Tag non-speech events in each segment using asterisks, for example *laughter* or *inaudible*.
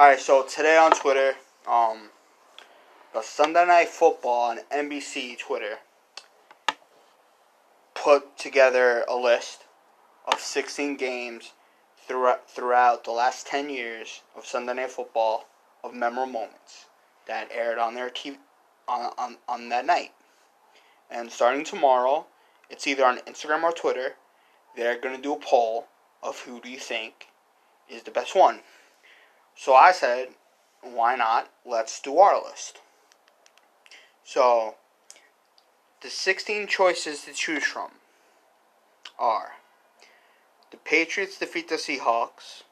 Alright, so today on Twitter, um, the Sunday Night Football on NBC Twitter put together a list of 16 games throughout, throughout the last 10 years of Sunday Night Football of memorable moments that aired on their TV on, on, on that night. And starting tomorrow, it's either on Instagram or Twitter. They're going to do a poll of who do you think is the best one. So I said, why not? Let's do our list. So, the 16 choices to choose from are the Patriots defeat the Seahawks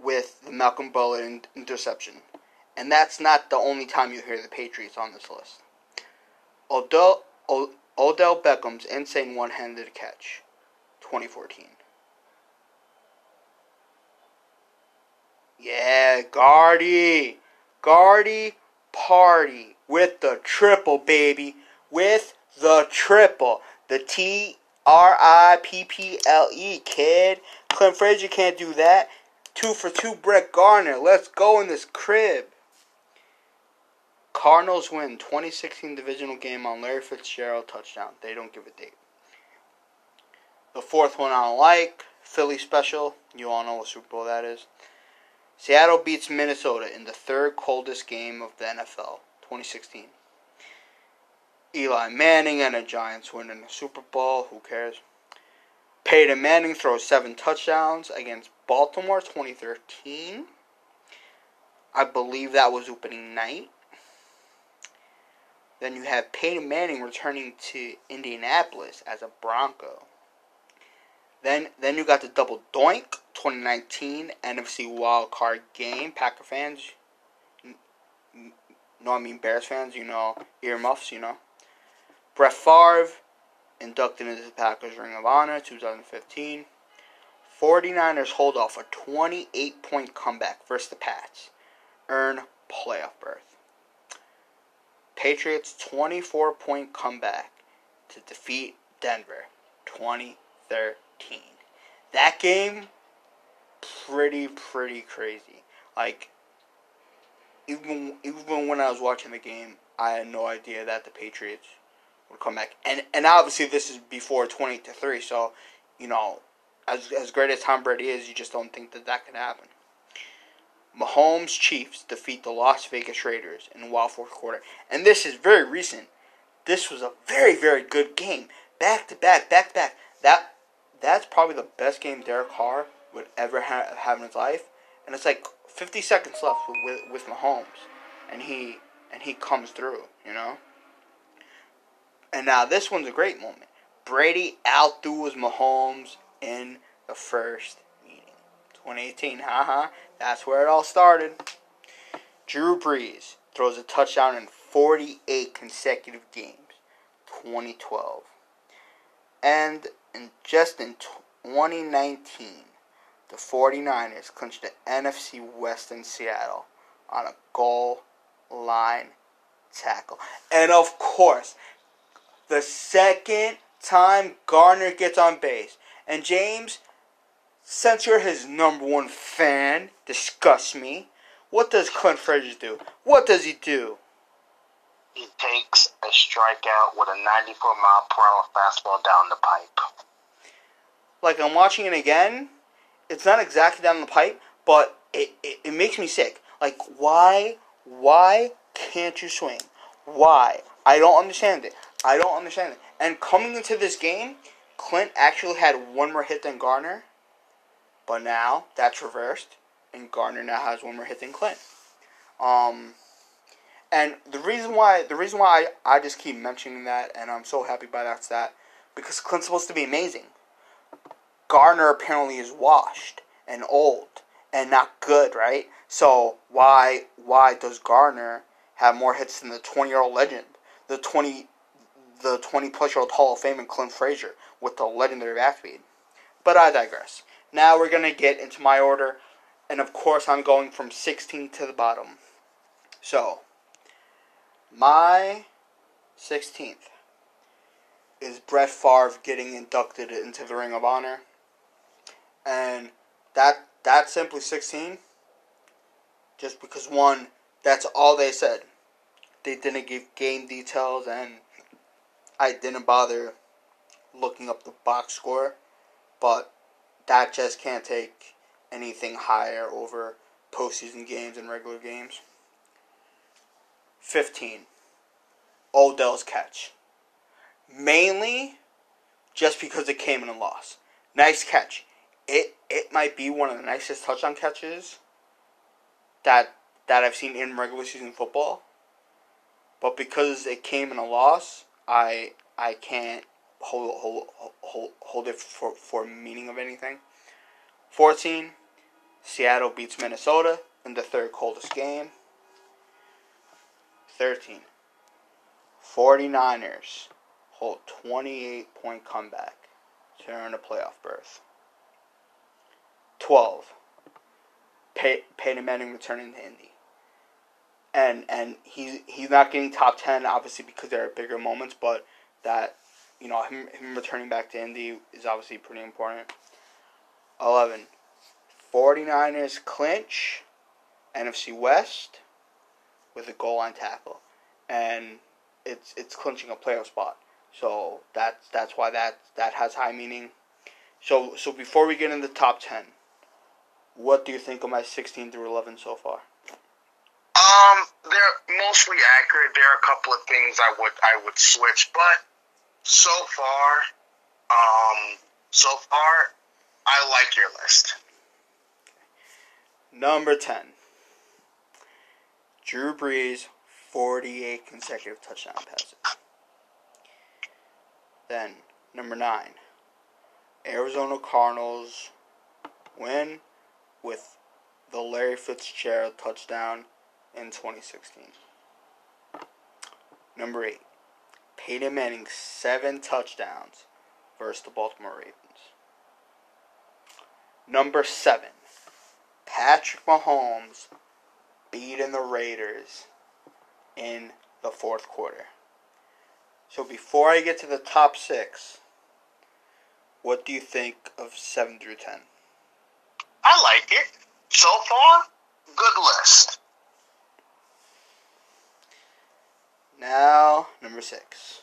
with the Malcolm Butler interception. And that's not the only time you hear the Patriots on this list. Odell, Odell Beckham's insane one handed catch, 2014. Yeah, Guardy. Guardy party with the triple, baby. With the triple. The T R I P P L E, kid. Clint Frazier can't do that. Two for two, Brett Gardner. Let's go in this crib. Cardinals win 2016 divisional game on Larry Fitzgerald touchdown. They don't give a date. The fourth one I don't like. Philly special. You all know what Super Bowl that is. Seattle beats Minnesota in the third coldest game of the NFL, 2016. Eli Manning and the Giants win in the Super Bowl. Who cares? Peyton Manning throws seven touchdowns against Baltimore, 2013. I believe that was opening night. Then you have Peyton Manning returning to Indianapolis as a Bronco. Then then you got the double doink 2019 NFC Wild Card game. Packer fans, no, I mean Bears fans. You know earmuffs. You know Brett Favre inducted into the Packers Ring of Honor 2015. 49ers hold off a 28 point comeback versus the Pats. Earn playoff berth. Patriots 24 point comeback to defeat Denver 2013. That game pretty pretty crazy. Like even even when I was watching the game, I had no idea that the Patriots would come back. And and obviously this is before twenty to three, so you know, as as great as Tom Brady is, you just don't think that that could happen. Mahomes Chiefs defeat the Las Vegas Raiders in the wild fourth quarter, and this is very recent. This was a very very good game, back to back, back to back. That that's probably the best game Derek Carr would ever ha- have in his life, and it's like 50 seconds left with, with Mahomes, and he and he comes through, you know. And now this one's a great moment. Brady outduels Mahomes in the first meeting. 2018, haha. That's where it all started. Drew Brees throws a touchdown in 48 consecutive games. 2012. And in just in 2019, the 49ers clinched the NFC West in Seattle on a goal line tackle. And of course, the second time Gardner gets on base. And James, since you're his number one fan, discuss me. What does Clint Frazier do? What does he do? He takes a strikeout with a 94 mile per hour fastball down the pipe. Like I'm watching it again. It's not exactly down the pipe, but it, it, it makes me sick. Like why why can't you swing? Why? I don't understand it. I don't understand it. And coming into this game, Clint actually had one more hit than Gardner, but now that's reversed, and Gardner now has one more hit than Clint. Um, and the reason why the reason why I, I just keep mentioning that, and I'm so happy by that stat, because Clint's supposed to be amazing. Gardner apparently is washed and old and not good, right? So why why does Gardner have more hits than the 20 year old legend, the 20 the 20 plus year old Hall of Fame and Clint Frazier with the legendary speed? But I digress. Now we're gonna get into my order, and of course I'm going from 16 to the bottom. So my 16th is Brett Favre getting inducted into the Ring of Honor and that that simply 16 just because one, that's all they said. They didn't give game details, and I didn't bother looking up the box score, but that just can't take anything higher over postseason games and regular games. 15. Odell's catch. Mainly just because it came in a loss. Nice catch. It it might be one of the nicest touchdown catches that that I've seen in regular season football. But because it came in a loss, I I can't hold hold hold, hold it for, for meaning of anything. 14 Seattle beats Minnesota in the third coldest game. 13 49ers hold 28 point comeback to earn a playoff berth. 12 Pey- Peyton Manning returning to Indy. And and he's he's not getting top 10 obviously because there are bigger moments, but that you know him, him returning back to Indy is obviously pretty important. 11 49ers clinch NFC West with a goal line tackle. And it's it's clinching a playoff spot. So that's that's why that that has high meaning. So so before we get in the top ten, what do you think of my sixteen through eleven so far? Um, they're mostly accurate. There are a couple of things I would I would switch, but so far, um, so far, I like your list. Number ten. Drew Brees, forty-eight consecutive touchdown passes. Then number nine. Arizona Cardinals win with the Larry Fitzgerald touchdown in 2016. Number 8. Peyton Manning, 7 touchdowns versus the Baltimore Ravens. Number 7. Patrick Mahomes beating the Raiders in the fourth quarter. So before I get to the top 6, what do you think of 7 through 10? I like it. So far, good list. Now, number six.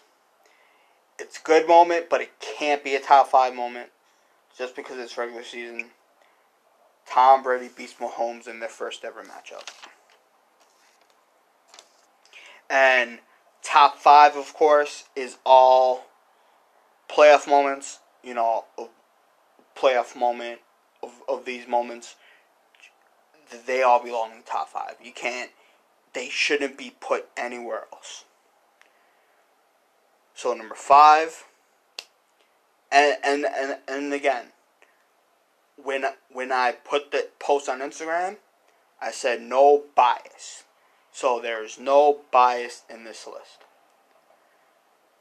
It's a good moment, but it can't be a top five moment just because it's regular season. Tom Brady beats Mahomes in their first ever matchup. And top five, of course, is all playoff moments. You know, playoff moment these moments. They all belong in the top five. You can't they shouldn't be put anywhere else. So number five, and and and, and again, when when I put the post on Instagram, I said no bias. So there is no bias in this list.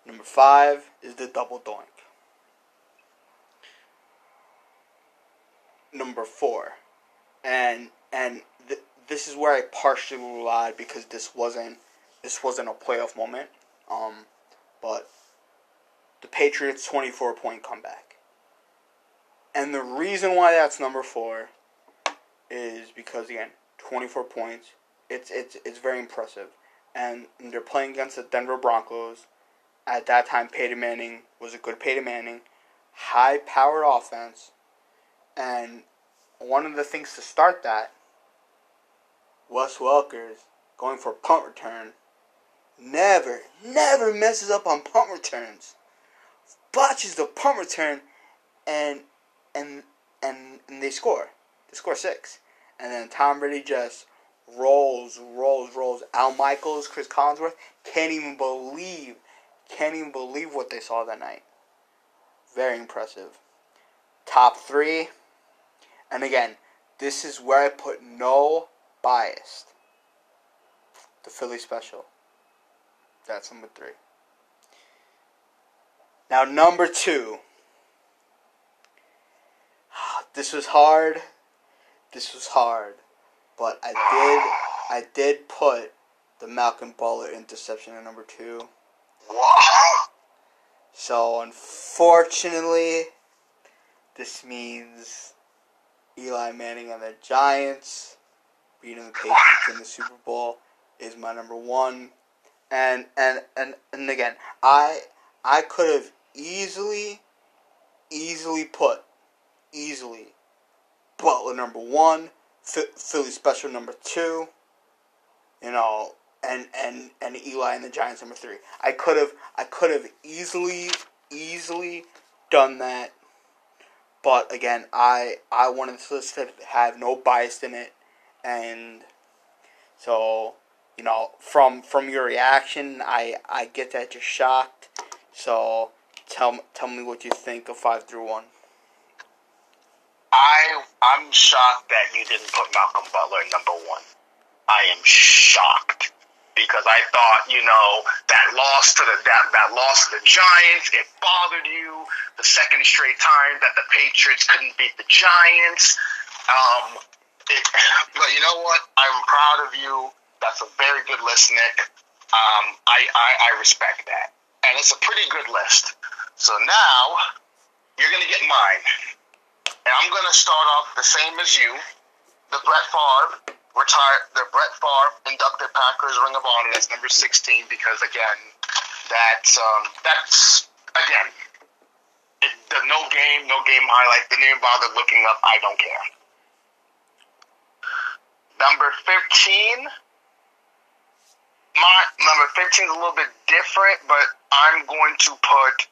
Number five is the double doink. Number four, and and th- this is where I partially lied because this wasn't this wasn't a playoff moment. Um, but the Patriots' 24 point comeback. And the reason why that's number 4 is because again, 24 points. It's it's it's very impressive. And they're playing against the Denver Broncos. At that time Peyton Manning was a good Peyton Manning, high powered offense. And one of the things to start that Wes Welker's going for punt return never, never messes up on punt returns. Botches the punt return, and and and, and they score. They score six, and then Tom Brady just rolls, rolls, rolls. Al Michaels, Chris Collinsworth can't even believe, can't even believe what they saw that night. Very impressive. Top three, and again, this is where I put no biased. The Philly Special. That's number three. Now, number two. *sighs* This was hard. This was hard. But I did I did put the Malcolm Butler interception at number two. So unfortunately this means Eli Manning and the Giants beating the Patriots in the Super Bowl is my number one. And and and and again, I I could have easily easily put easily Butler number one, Philly special number two. You know, and and and Eli and the Giants number three. I could have I could have easily easily done that, but again, I I wanted this list to have no bias in it, and so you know from from your reaction, I I get that you're shocked. So tell tell me what you think of five through one. I I'm shocked that you didn't put Malcolm Butler number one. I am shocked because I thought, you know, that loss to the that, that loss to the Giants, it bothered you. The second straight time that the Patriots couldn't beat the Giants. Um, it, *clears throat* but you know what? I'm proud of you. That's a very good list, Nick. Um, I, I, I respect that. And it's a pretty good list. So now you're going to get mine. And I'm going to start off the same as you. The Brett Favre retired the Brett Favre inducted Packers Ring of Honor. That's number sixteen because again, that's um, that's again it, the no game, no game highlight. Didn't even bother looking up. I don't care. Number fifteen. My number fifteen is a little bit different, but I'm going to put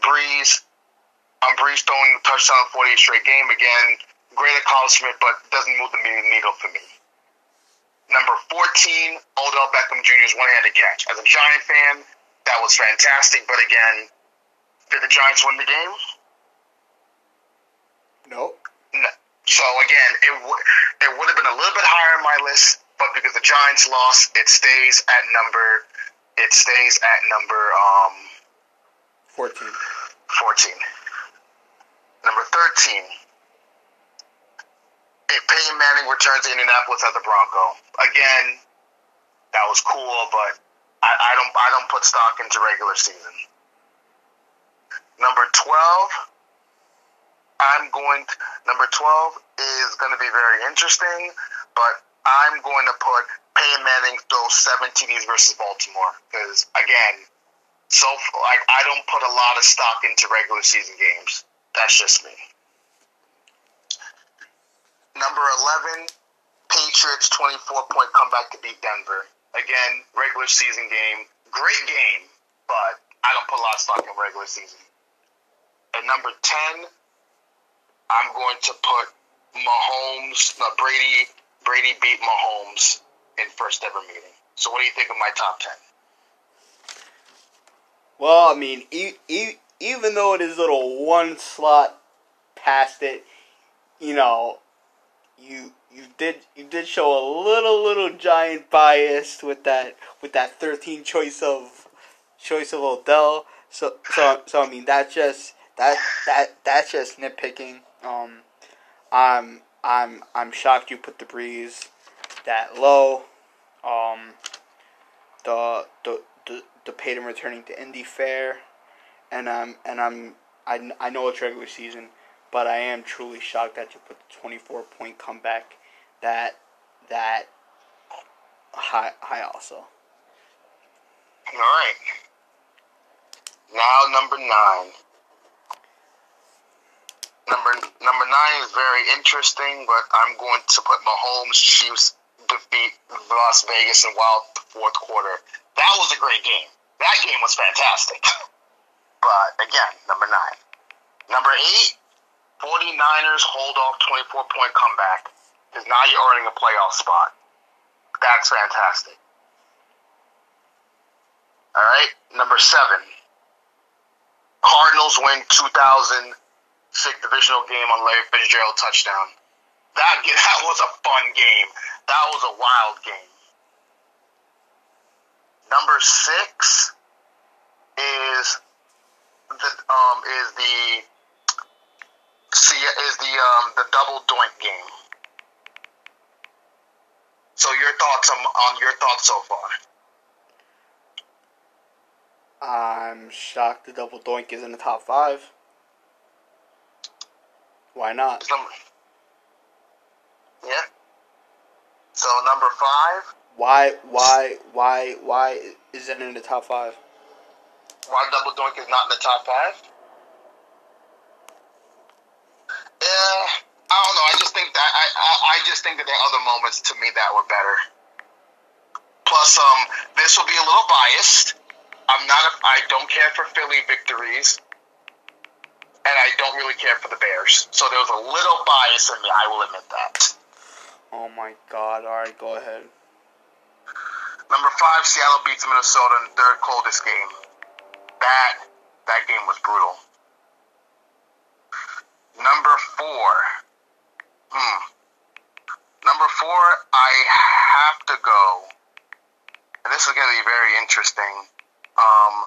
Brees. I'm Brees throwing the touchdown 48 straight game again. Great accomplishment, but doesn't move the needle for me. Number 14, Odell Beckham Jr.'s one-handed catch. As a Giant fan, that was fantastic. But again, did the Giants win the game? Nope. No. So again, it would it would have been a little bit higher on my list, but because the Giants lost, it stays at number it stays at number um 14. 14. Number 13. Peyton Manning returns to Indianapolis as a Bronco. Again, that was cool, but I, I don't I don't put stock into regular season. Number twelve, I'm going. To, number twelve is going to be very interesting, but I'm going to put Peyton Manning throws seven TDs versus Baltimore because again, so like I don't put a lot of stock into regular season games. That's just me. Number 11, Patriots 24 point comeback to beat Denver. Again, regular season game. Great game, but I don't put a lot of stock in regular season. At number 10, I'm going to put Mahomes, no, Brady, Brady beat Mahomes in first ever meeting. So what do you think of my top 10? Well, I mean, e- e- even though it is a little one slot past it, you know, you you did you did show a little little giant bias with that with that 13 choice of choice of Odell. So so so I mean that's just that that that's just nitpicking. Um, I'm I'm I'm shocked you put the Brees that low. Um, the the the, the Peyton returning to Indy fair, and um and I'm I, I know it's regular season, but I am truly shocked that you put the 24 point comeback that that high high also. All right. Now number nine. Number number nine is very interesting, but I'm going to put Mahomes Chiefs defeat Las Vegas in wild fourth quarter. That was a great game. That game was fantastic. *laughs* But again, number nine. Number eight, 49ers hold off 24 point comeback because now you're earning a playoff spot. That's fantastic. All right, number seven. Cardinals win 2006 divisional game on Larry Fitzgerald touchdown. That *laughs* that was a fun game. That was a wild game. Number six is the um is the see is the um the double doink game. So your thoughts on, on your thoughts so far? I'm shocked the double doink is in the top five. Why not? Yeah. So number five, Why? Why? Why? Why is it in the top five? why Double Doink is not in the top five? Yeah, I don't know. I just think that I, I, I just think that there are other moments to me that were better. Plus, um, this will be a little biased. I'm not. A, I don't care for Philly victories, and I don't really care for the Bears. So there was a little bias in me. I will admit that. Oh my God! All right, go ahead. Number five, Seattle beats Minnesota in the third coldest game. That that game was brutal. Number four. Hmm. Number four, I have to go. And this is going to be very interesting. Um,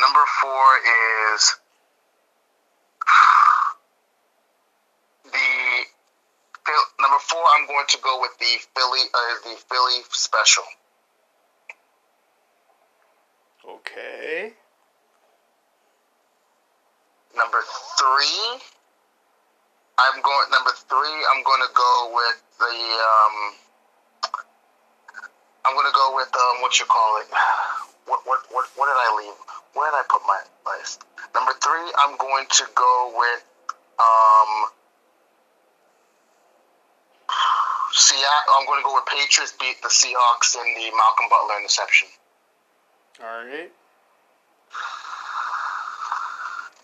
number four is *sighs* the number four. I'm going to go with the Philly, uh, the Philly special. Okay. Number three, I'm going. Number three, I'm going to go with the. Um, I'm going to go with um, what you call it. What what what what did I leave? Where did I put my list? Number three, I'm going to go with um. Seattle. I'm going to go with Patriots beat the Seahawks in the Malcolm Butler interception. All right.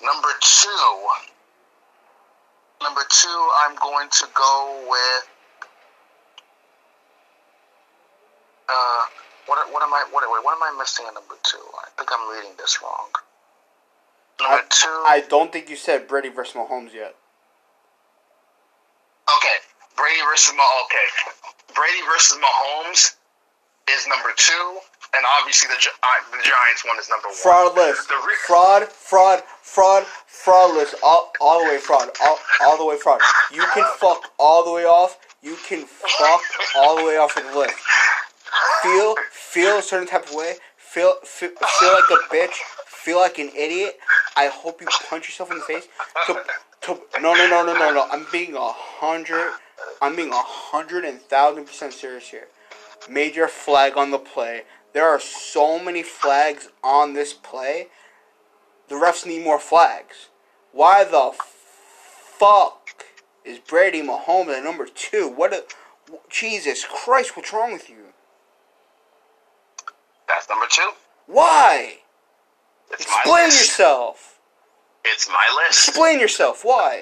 Number two. Number two, I'm going to go with. Uh, what, what am I? What, wait, what am I missing in number two? I think I'm reading this wrong. Number two. I don't think you said Brady versus Mahomes yet. okay, Brady versus Mah. Okay, Brady versus Mahomes is number two, and obviously the uh, the Giants one is number one. Fraud list. The re- Fraud, fraud, fraud, fraud list. All, all the way fraud. All, all the way fraud. You can *laughs* fuck all the way off. You can fuck all the way off of the list. Feel, feel a certain type of way. Feel, feel, feel like a bitch. Feel like an idiot. I hope you punch yourself in the face. To, to, no, no, no, no, no, no. I'm being a hundred. I'm being a hundred and thousand percent serious here. Major flag on the play. There are so many flags on this play. The refs need more flags. Why the fuck is Brady Mahomes at number two? What a Jesus Christ! What's wrong with you? That's number two. Why? It's Explain yourself. It's my list. Explain yourself. Why?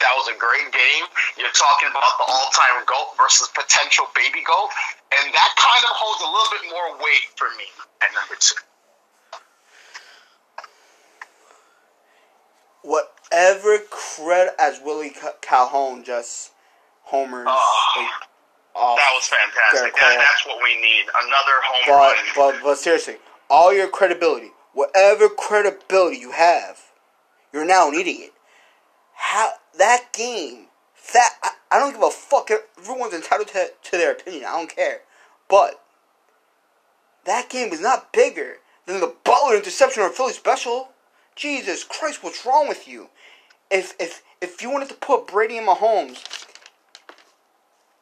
That was a great game. You're talking about the all-time goat versus potential baby goat, and that kind of holds a little bit more weight for me at number two. Whatever credit as Willie Calhoun just homers. Like, off That was fantastic. That, that's what we need. Another home But, run. but, but seriously, all your credibility, whatever credibility you have, you're now an idiot. How that game? That I, I don't give a fuck. Everyone's entitled to, to their opinion. I don't care. But that game is not bigger than the Butler interception or Philly special. Jesus Christ, what's wrong with you? If if if you wanted to put Brady and Mahomes,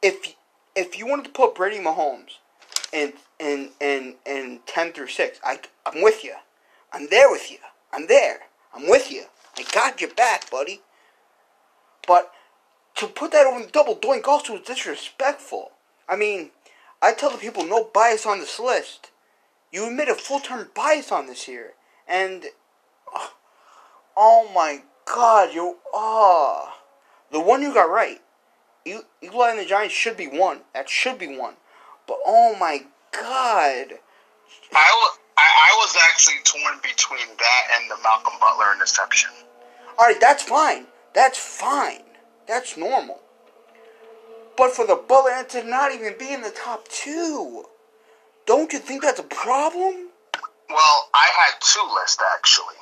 if if you wanted to put Brady and Mahomes in in in in ten through six, I I'm with you. I'm there with you. I'm there. I'm with you. I got your back, buddy. But to put that over the double doink also is disrespectful. I mean, I tell the people no bias on this list. You admit a full term bias on this here, and oh, oh my God, you ah, the one you got right. You Eli and the Giants should be one. That should be one. But oh my God, I, wa- I, I was actually torn between that and the Malcolm Butler interception. all right, that's fine. That's fine. That's normal. But for the Butler to not even be in the top two, don't you think that's a problem? Well, I had two lists actually.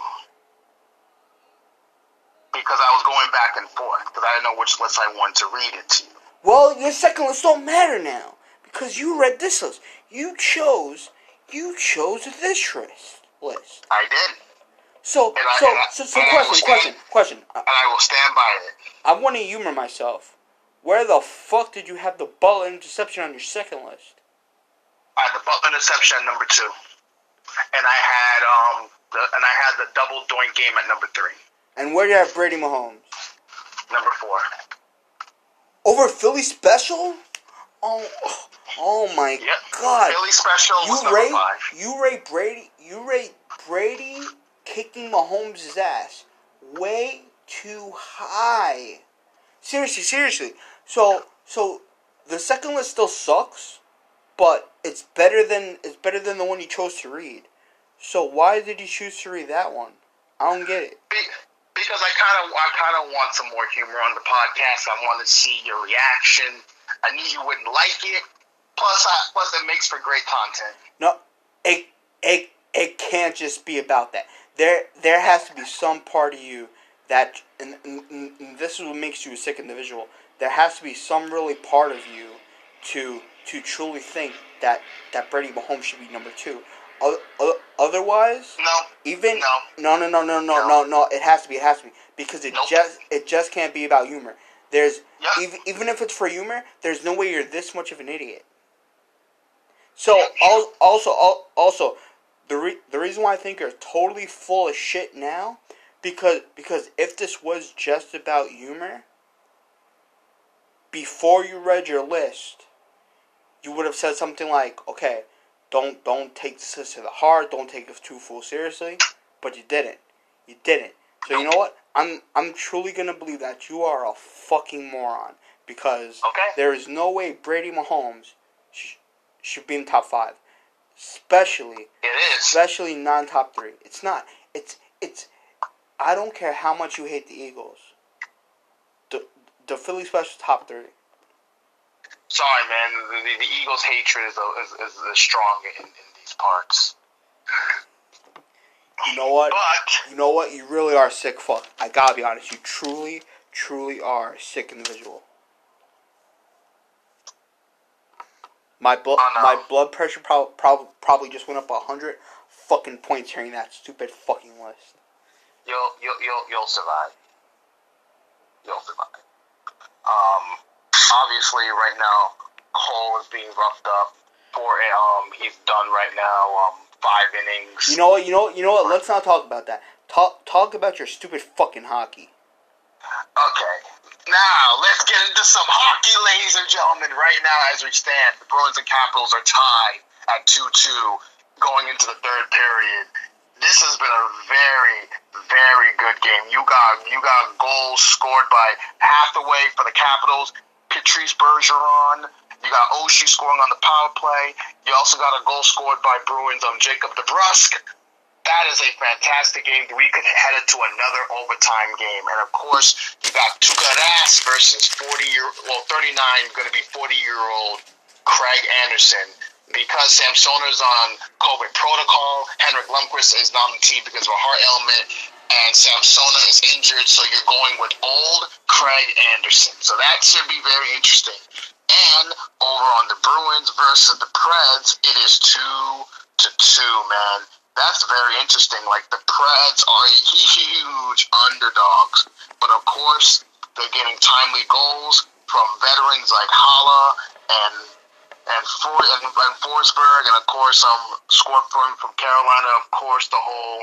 Because I was going back and forth because I didn't know which list I wanted to read it to you. Well, your second list don't matter now because you read this list. You chose, you chose this list. List. I did, So, And so, I- so, so, I question, will question, stand- question. I, and I will stand by it. I want to humor myself. where the fuck did you have the Butler interception on your second list? I had the Butler interception at number two, and I had um the, and I had the double doink game at number three. And where do you have Brady Mahomes? Number four. Over Philly Special? Oh, oh my Yep. God! Philly special You rate five. you rate Brady you rate Brady kicking Mahomes' ass way too high. Seriously, seriously. So so the second list still sucks, but it's better than it's better than the one you chose to read. So why did you choose to read that one? I don't get it. Because I kind of I kind of want some more humor on the podcast. I want to see your reaction. I knew you wouldn't like it. Plus, I, plus it makes for great content. No, it it it can't just be about that. There there has to be some part of you that, and, and, and this is what makes you a sick individual. There has to be some really part of you to to truly think that that Brady Mahomes should be number two. Otherwise, No, even No. no no no no no No. no it has to be it has to be because it Nope. just it just can't be about humor. There's Yep. even even if it's for humor, there's no way you're this much of an idiot. So Yep. al- also al- also the re- the reason why I think you're totally full of shit now because because if this was just about humor before you read your list you would have said something like okay don't don't take this to the heart don't take it too full seriously but you didn't. You didn't. So you know what? I'm i'm truly gonna believe that you are a fucking moron because Okay. there is no way brady mahomes sh- should be in the top five especially it is. especially non-top three. It's not. It's it's. I don't care how much you hate the Eagles. The the Philly special top three. Sorry, man. The, the, the Eagles' hatred is, is, is, is strong in, in these parts. You know what? But You know what? You really are a sick fuck. I gotta be honest. You truly, truly are a sick individual. My blood, Oh, no. my blood pressure prob- prob- probably just went up a hundred fucking points hearing that stupid fucking list. you'll you'll you'll, you'll survive. You'll survive. Um, obviously, right now Cole is being roughed up. Poor um, he's done right now. Um, five innings. You know what? You know what? You know what? Let's not talk about that. Talk talk about your stupid fucking hockey. Okay. Now, let's get into some hockey, ladies and gentlemen. Right now, as we stand, the Bruins and Capitals are tied at 2 2 going into the third period. This has been a very, very good game. You got you got goals scored by Hathaway for the Capitals, Patrice Bergeron. You got Oshie scoring on the power play. You also got a goal scored by Bruins um, Jacob DeBrusk. That is a fantastic game. We could head it to another overtime game. And of course, you got Tuukka Rask versus 40 year, well, 39, going to be 40 year old Craig Anderson. Because Samsonov's on COVID protocol, Henrik Lundqvist is not on the team because of a heart ailment, and Samsona is injured, so you're going with old Craig Anderson. So that should be very interesting. And over on the Bruins versus the Preds, it is two to two, man. That's very interesting. Like the Preds are a huge underdogs, but of course they're getting timely goals from veterans like Hala and and For and, and Forsberg, and of course um scored from from Carolina. Of course the whole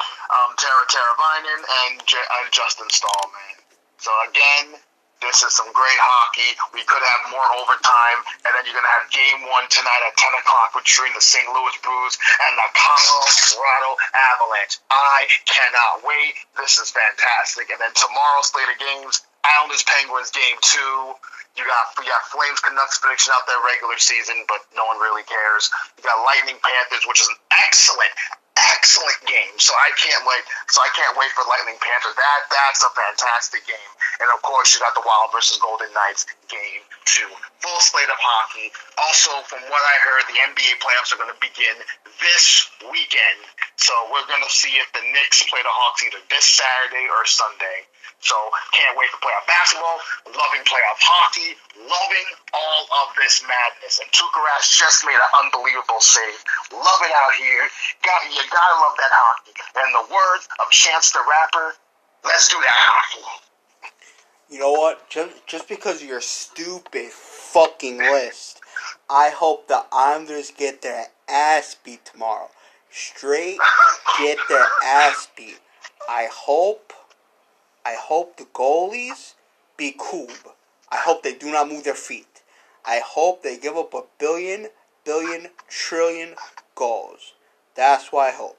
um Tara Teravainen and, J- and Justin Stallman. So again, this is some great hockey. We could have more overtime, and then you're gonna have game one tonight at 10 o'clock between the St. Louis Blues and the Colorado Avalanche. I cannot wait. This is fantastic. And then tomorrow's slate of games: Islanders Penguins game two. You got you got Flames Canucks finishing out their regular season, but no one really cares. You got Lightning Panthers, which is an excellent, excellent game. So I can't wait. So I can't wait for Lightning Panthers. That that's a fantastic game. And of course, you got the Wild versus Golden Knights game two. Full slate of hockey. Also, from what I heard, the NBA playoffs are going to begin this weekend. So we're going to see if the Knicks play the Hawks either this Saturday or Sunday. So can't wait for playoff basketball. Loving playoff hockey. Loving all of this madness. And Tuukka Rask just made an unbelievable save. Love it out here. Got you gotta love that hockey. And the words of Chance the Rapper. Let's do that hockey. You know what? Just just because of your stupid fucking list, I hope the Islanders get their ass beat tomorrow. Straight get their ass beat. I hope I hope the goalies be cool. I hope they do not move their feet. I hope they give up a billion, billion, trillion goals. That's what I hope.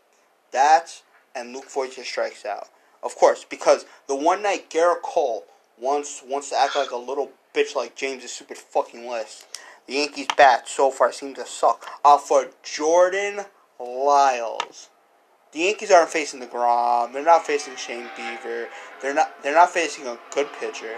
That's and Luke Voit just strikes out. Of course, because the one night Gerrit Cole wants wants to act like a little bitch like James' is stupid fucking list. The Yankees bat so far seem to suck. Off for Jordan Lyles. The Yankees aren't facing deGrom. They're not facing Shane Bieber. They're not. They're not facing a good pitcher.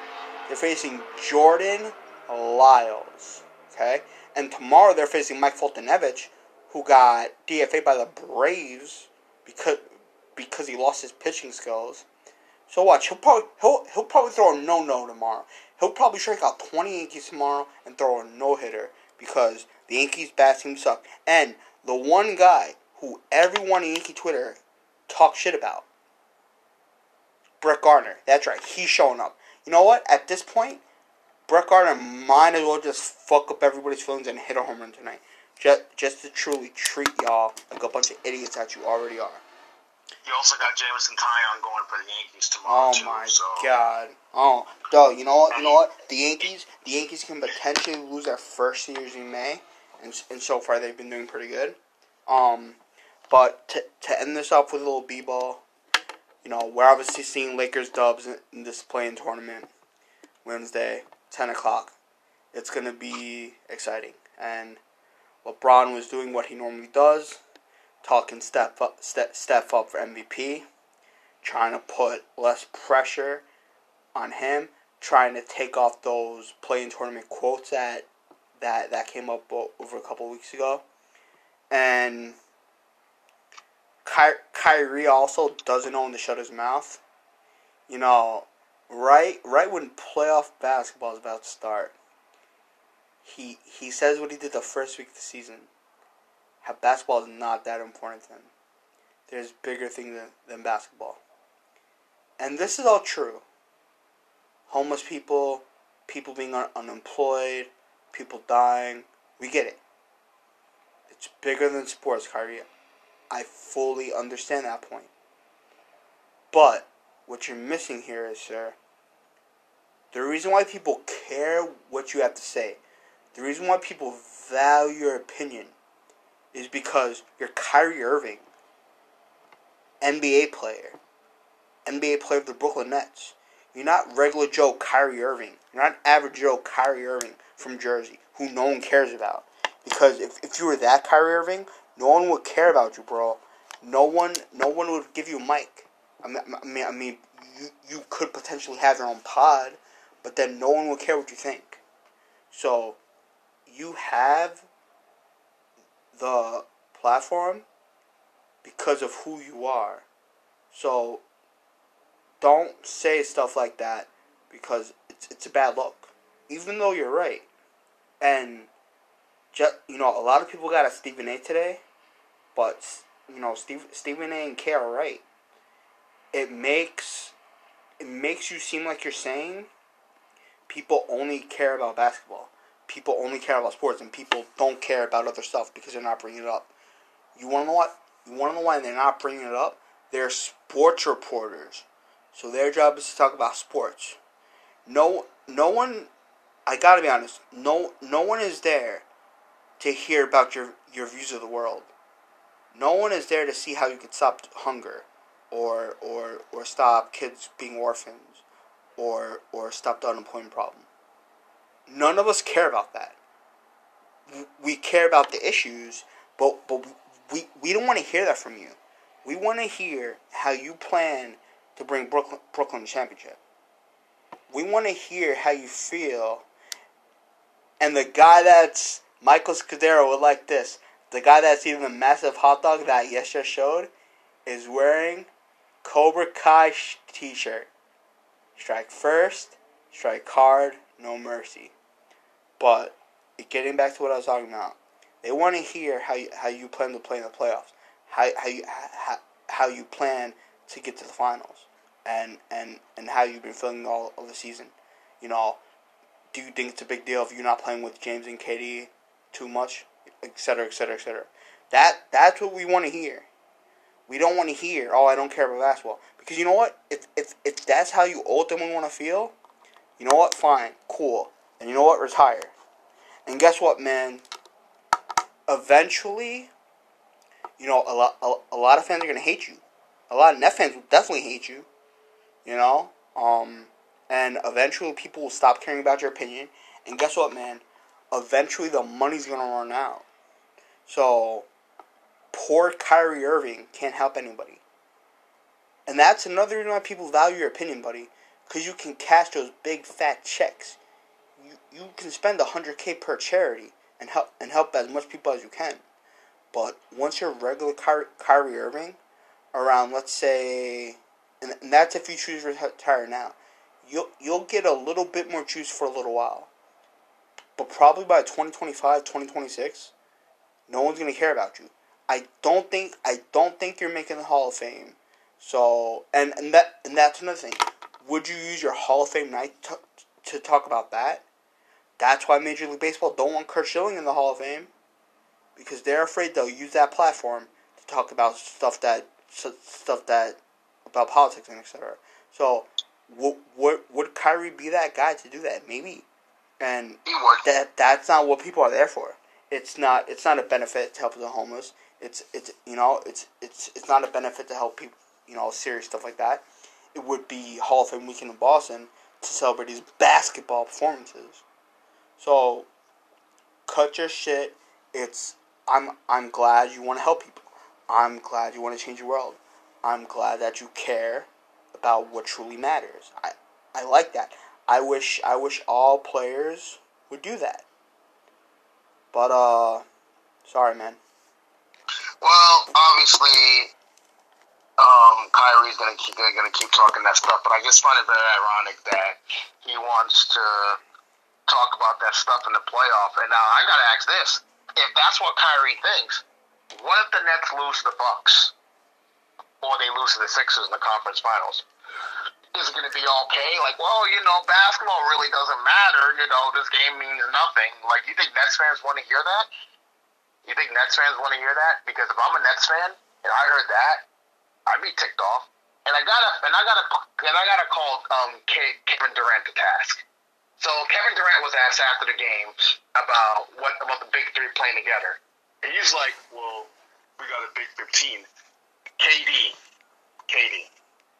They're facing Jordan Lyles. Okay, and tomorrow they're facing Mike Foltynewicz, who got DFA by the Braves because because he lost his pitching skills. So watch, he'll probably he'll he'll probably throw a no no tomorrow. He'll probably strike out twenty Yankees tomorrow and throw a no hitter because the Yankees bat team suck. And the one guy who everyone in Yankee Twitter talks shit about, Brett Gardner. That's right, he's showing up. You know what? At this point, Brett Gardner might as well just fuck up everybody's feelings and hit a home run tonight. Just, just to truly treat y'all like a bunch of idiots that you already are. You also got Jameson Taillon going for the Yankees tomorrow. Oh too, my so. god. Oh, dog. You know what? You know what? The Yankees. The Yankees can potentially lose their first series in May, and and so far they've been doing pretty good. Um, but to to end this off with a little b-ball, you know, we're obviously seeing Lakers dubs in, this play-in tournament Wednesday, ten o'clock. It's gonna be exciting, and LeBron was doing what he normally does, talking step up, step, step up for MVP, trying to put less pressure on him, trying to take off those play-in tournament quotes that that that came up over a couple weeks ago, and Ky- Kyrie also doesn't own to shut his mouth. You know, right right when playoff basketball is about to start, he he says what he did the first week of the season. How basketball is not that important to him. There's bigger things than, than basketball. And this is all true. Homeless people, people being un- unemployed, people dying. We get it. It's bigger than sports, Kyrie. I fully understand that point. But what you're missing here is, sir, the reason why people care what you have to say, the reason why people value your opinion, is because you're Kyrie Irving, NBA player, NBA player of the Brooklyn Nets. You're not regular Joe Kyrie Irving. You're not average Joe Kyrie Irving from Jersey, who no one cares about. Because if, if you were that Kyrie Irving, no one would care about you, bro. No one, no one would give you a mic. I mean, I mean, I mean, you you could potentially have your own pod, but then no one would care what you think. So, you have the platform because of who you are. So, don't say stuff like that because it's it's a bad look. Even though you're right, and just you know, a lot of people got a Stephen A. today, but you know, Steve, Stephen A. and K are right. It makes it makes you seem like you're saying people only care about basketball. People only care about sports, and people don't care about other stuff because they're not bringing it up. You want to know what? You want to know why they're not bringing it up? They're sports reporters, so their job is to talk about sports. No, no one. I gotta be honest. No, no one is there to hear about your your views of the world. No one is there to see how you can stop hunger, or or or stop kids being orphans, or or stop the unemployment problem. None of us care about that. We care about the issues, but but we we don't want to hear that from you. We want to hear how you plan to bring Brooklyn Brooklyn championship. We want to hear how you feel. And the guy that's Michael Scudero would like this. The guy that's eating the massive hot dog that Yes just showed is wearing Cobra Kai sh- t-shirt. Strike first, strike hard, no mercy. But getting back to what I was talking about, they want to hear how you, how you plan to play in the playoffs, how how you how, how you plan to get to the finals, and and and how you've been feeling all of the season. You know, do you think it's a big deal if you're not playing with James and KD too much, etc., etc., et cetera, et cetera? That that's what we want to hear. We don't want to hear, oh, I don't care about basketball. Because you know what? If, if, if that's how you ultimately want to feel, you know what? Fine, cool. And you know what? Retire. And guess what, man? Eventually, you know, a lot, a, a lot of fans are to hate you. A lot of net fans will definitely hate you. You know? Um, and eventually people will stop caring about your opinion. And guess what, man? Eventually the money's going to run out. So, poor Kyrie Irving can't help anybody. And that's another reason why people value your opinion, buddy. Because you can cash those big fat checks. You, you can spend 100k per charity and help and help as much people as you can. But once you're regular Kyrie, Irving, around let's say, and, and that's if you choose to retire now, you'll you'll get a little bit more juice for a little while. But probably by 2025, 2026, no one's gonna care about you. I don't think I don't think you're making the Hall of Fame. So and and that and that's another thing. Would you use your Hall of Fame night to, to talk about that? That's why Major League Baseball don't want Curt Schilling in the Hall of Fame because they're afraid they'll use that platform to talk about stuff that stuff that about politics and etc. So would, would would Kyrie be that guy to do that? Maybe, and that that's not what people are there for. It's not it's not a benefit to help the homeless. It's it's you know it's it's it's not a benefit to help people you know serious stuff like that. It would be Hall of Fame weekend in Boston to celebrate his basketball performances. So cut your shit. It's I'm I'm glad you want to help people. I'm glad you want to change the world. I'm glad that you care about what truly matters. I I like that. I wish I wish all players would do that. But uh sorry man. Well, obviously um, Kyrie's gonna keep gonna keep talking that stuff, but I just find it very ironic that he wants to talk about that stuff in the playoff. And now I gotta ask this: if that's what Kyrie thinks, what if the Nets lose the Bucks, or they lose to the Sixers in the conference finals? Is going to be okay? Like, well, you know, basketball really doesn't matter. You know, this game means nothing. Like, you think Nets fans want to hear that? You think Nets fans want to hear that? Because if I'm a Nets fan and I heard that, I'd be ticked off. And I gotta, and I gotta, and I gotta call um, Kevin Durant to task. So Kevin Durant was asked after the game about what about the big three playing together, and he's like, "Well, we got a big fifteen. KD, KD.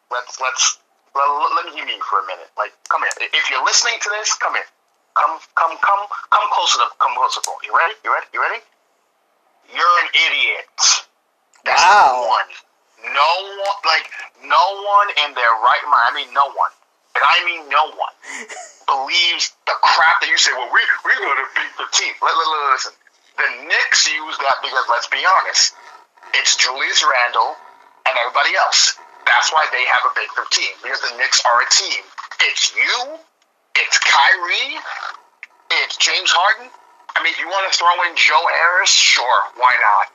Let's let's let, let me hear me for a minute. Like, come here. If you're listening to this, come here. Come, come, come, come closer to, come closer to You ready? You ready? You ready? You're an idiot. That's wow. one. No one, like, no one in their right mind. I mean, no one. And I mean, no one *laughs* believes the crap that you say. Well, we we're going to beat the team. Let, let, let, listen. The Knicks use that because let's be honest, it's Julius Randle and everybody else. That's why they have a big 15 because the Knicks are a team. It's you, it's Kyrie, it's James Harden. I mean, if you want to throw in Joe Harris, sure, why not?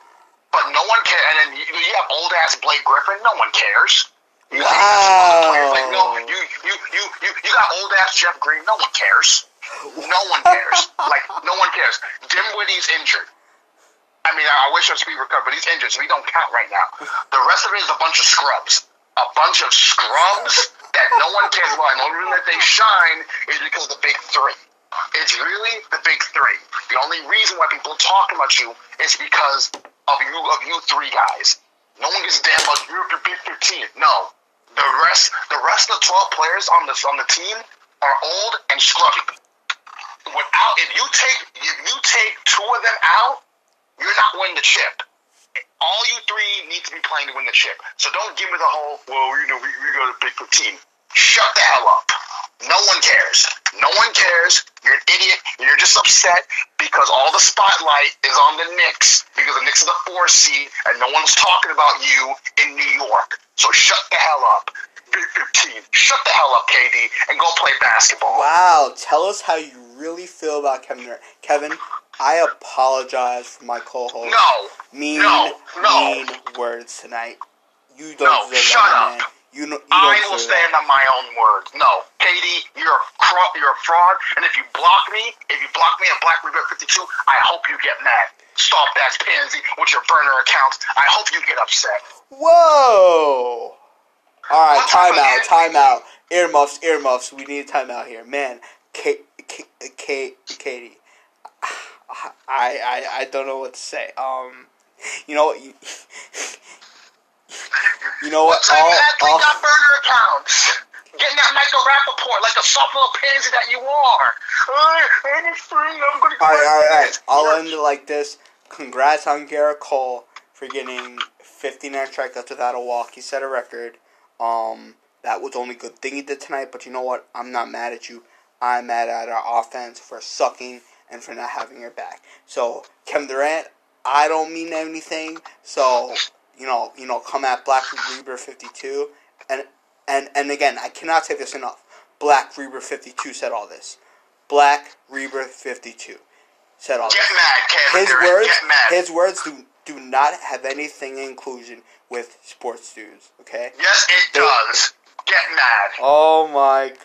But no one cares. And then you, you have old ass Blake Griffin. No one cares. You wow. Like, no, you, you, you, you, you got old ass Jeff Green. No one cares. No one cares. like, no one cares. Dinwiddie's injured. I mean, I wish I was be recovered, but he's injured, so he don't count right now. The rest of it is a bunch of scrubs a bunch of scrubs that no one cares about. And the only reason that they shine is because of the big three. It's really the big three. The only reason why people talk about you is because of you of you three guys. No one gives a damn about you your big fifteen. No. The rest the rest of the twelve players on the on the team are old and scrubby. Without if you take if you take two of them out, you're not winning the chip all you three need to be playing to win the chip. So don't give me the whole, well, you know, we, we got a big team. Shut the hell up. No one cares. No one cares. You're an idiot. You're just upset because all the spotlight is on the Knicks because the Knicks are the four seed and no one's talking about you in New York. So shut the hell up. Big 15. Shut the hell up, KD, and go play basketball. Wow. Tell us how you really feel about Kevin Durant. Kevin, I apologize for my co-host. No. Mean, no, no. mean words tonight. You don't no, deserve shut that, up. man. You know, you I will stand that. on my own words. No, KD, you're a cro- you're a fraud. And if you block me, if you block me at Black Rebel 52, I hope you get mad. Stop that pansy with your burner accounts. I hope you get upset. Whoa! All right, timeout, timeout. Earmuffs, earmuffs. We need a timeout here, man. Kate, Kate, KD. I, I, I don't know what to say. Um, you know what? You, *laughs* you know what? What type All, athlete all, got burner accounts? Getting that Michael Rapaport like a soft little pansy that you are. I'm gonna all right, all right, all right. I'll end it like this. Congrats on Gerrit Cole for getting 59 strikeouts without a walk. He set a record. Um, that was the only good thing he did tonight. But you know what? I'm not mad at you. I'm mad at our offense for sucking and for not having your back. So Kevin Durant, I don't mean anything. So you know, you know, come at Black Reaper 52, and and and again, I cannot say this enough. Black Reaper 52 said all this. Black Reaper 52 said all Get this. mad, Kevin His Durant. words, Get mad. his words do do not have anything in inclusion with sports dudes. Okay. yes, it does. Get mad. Oh my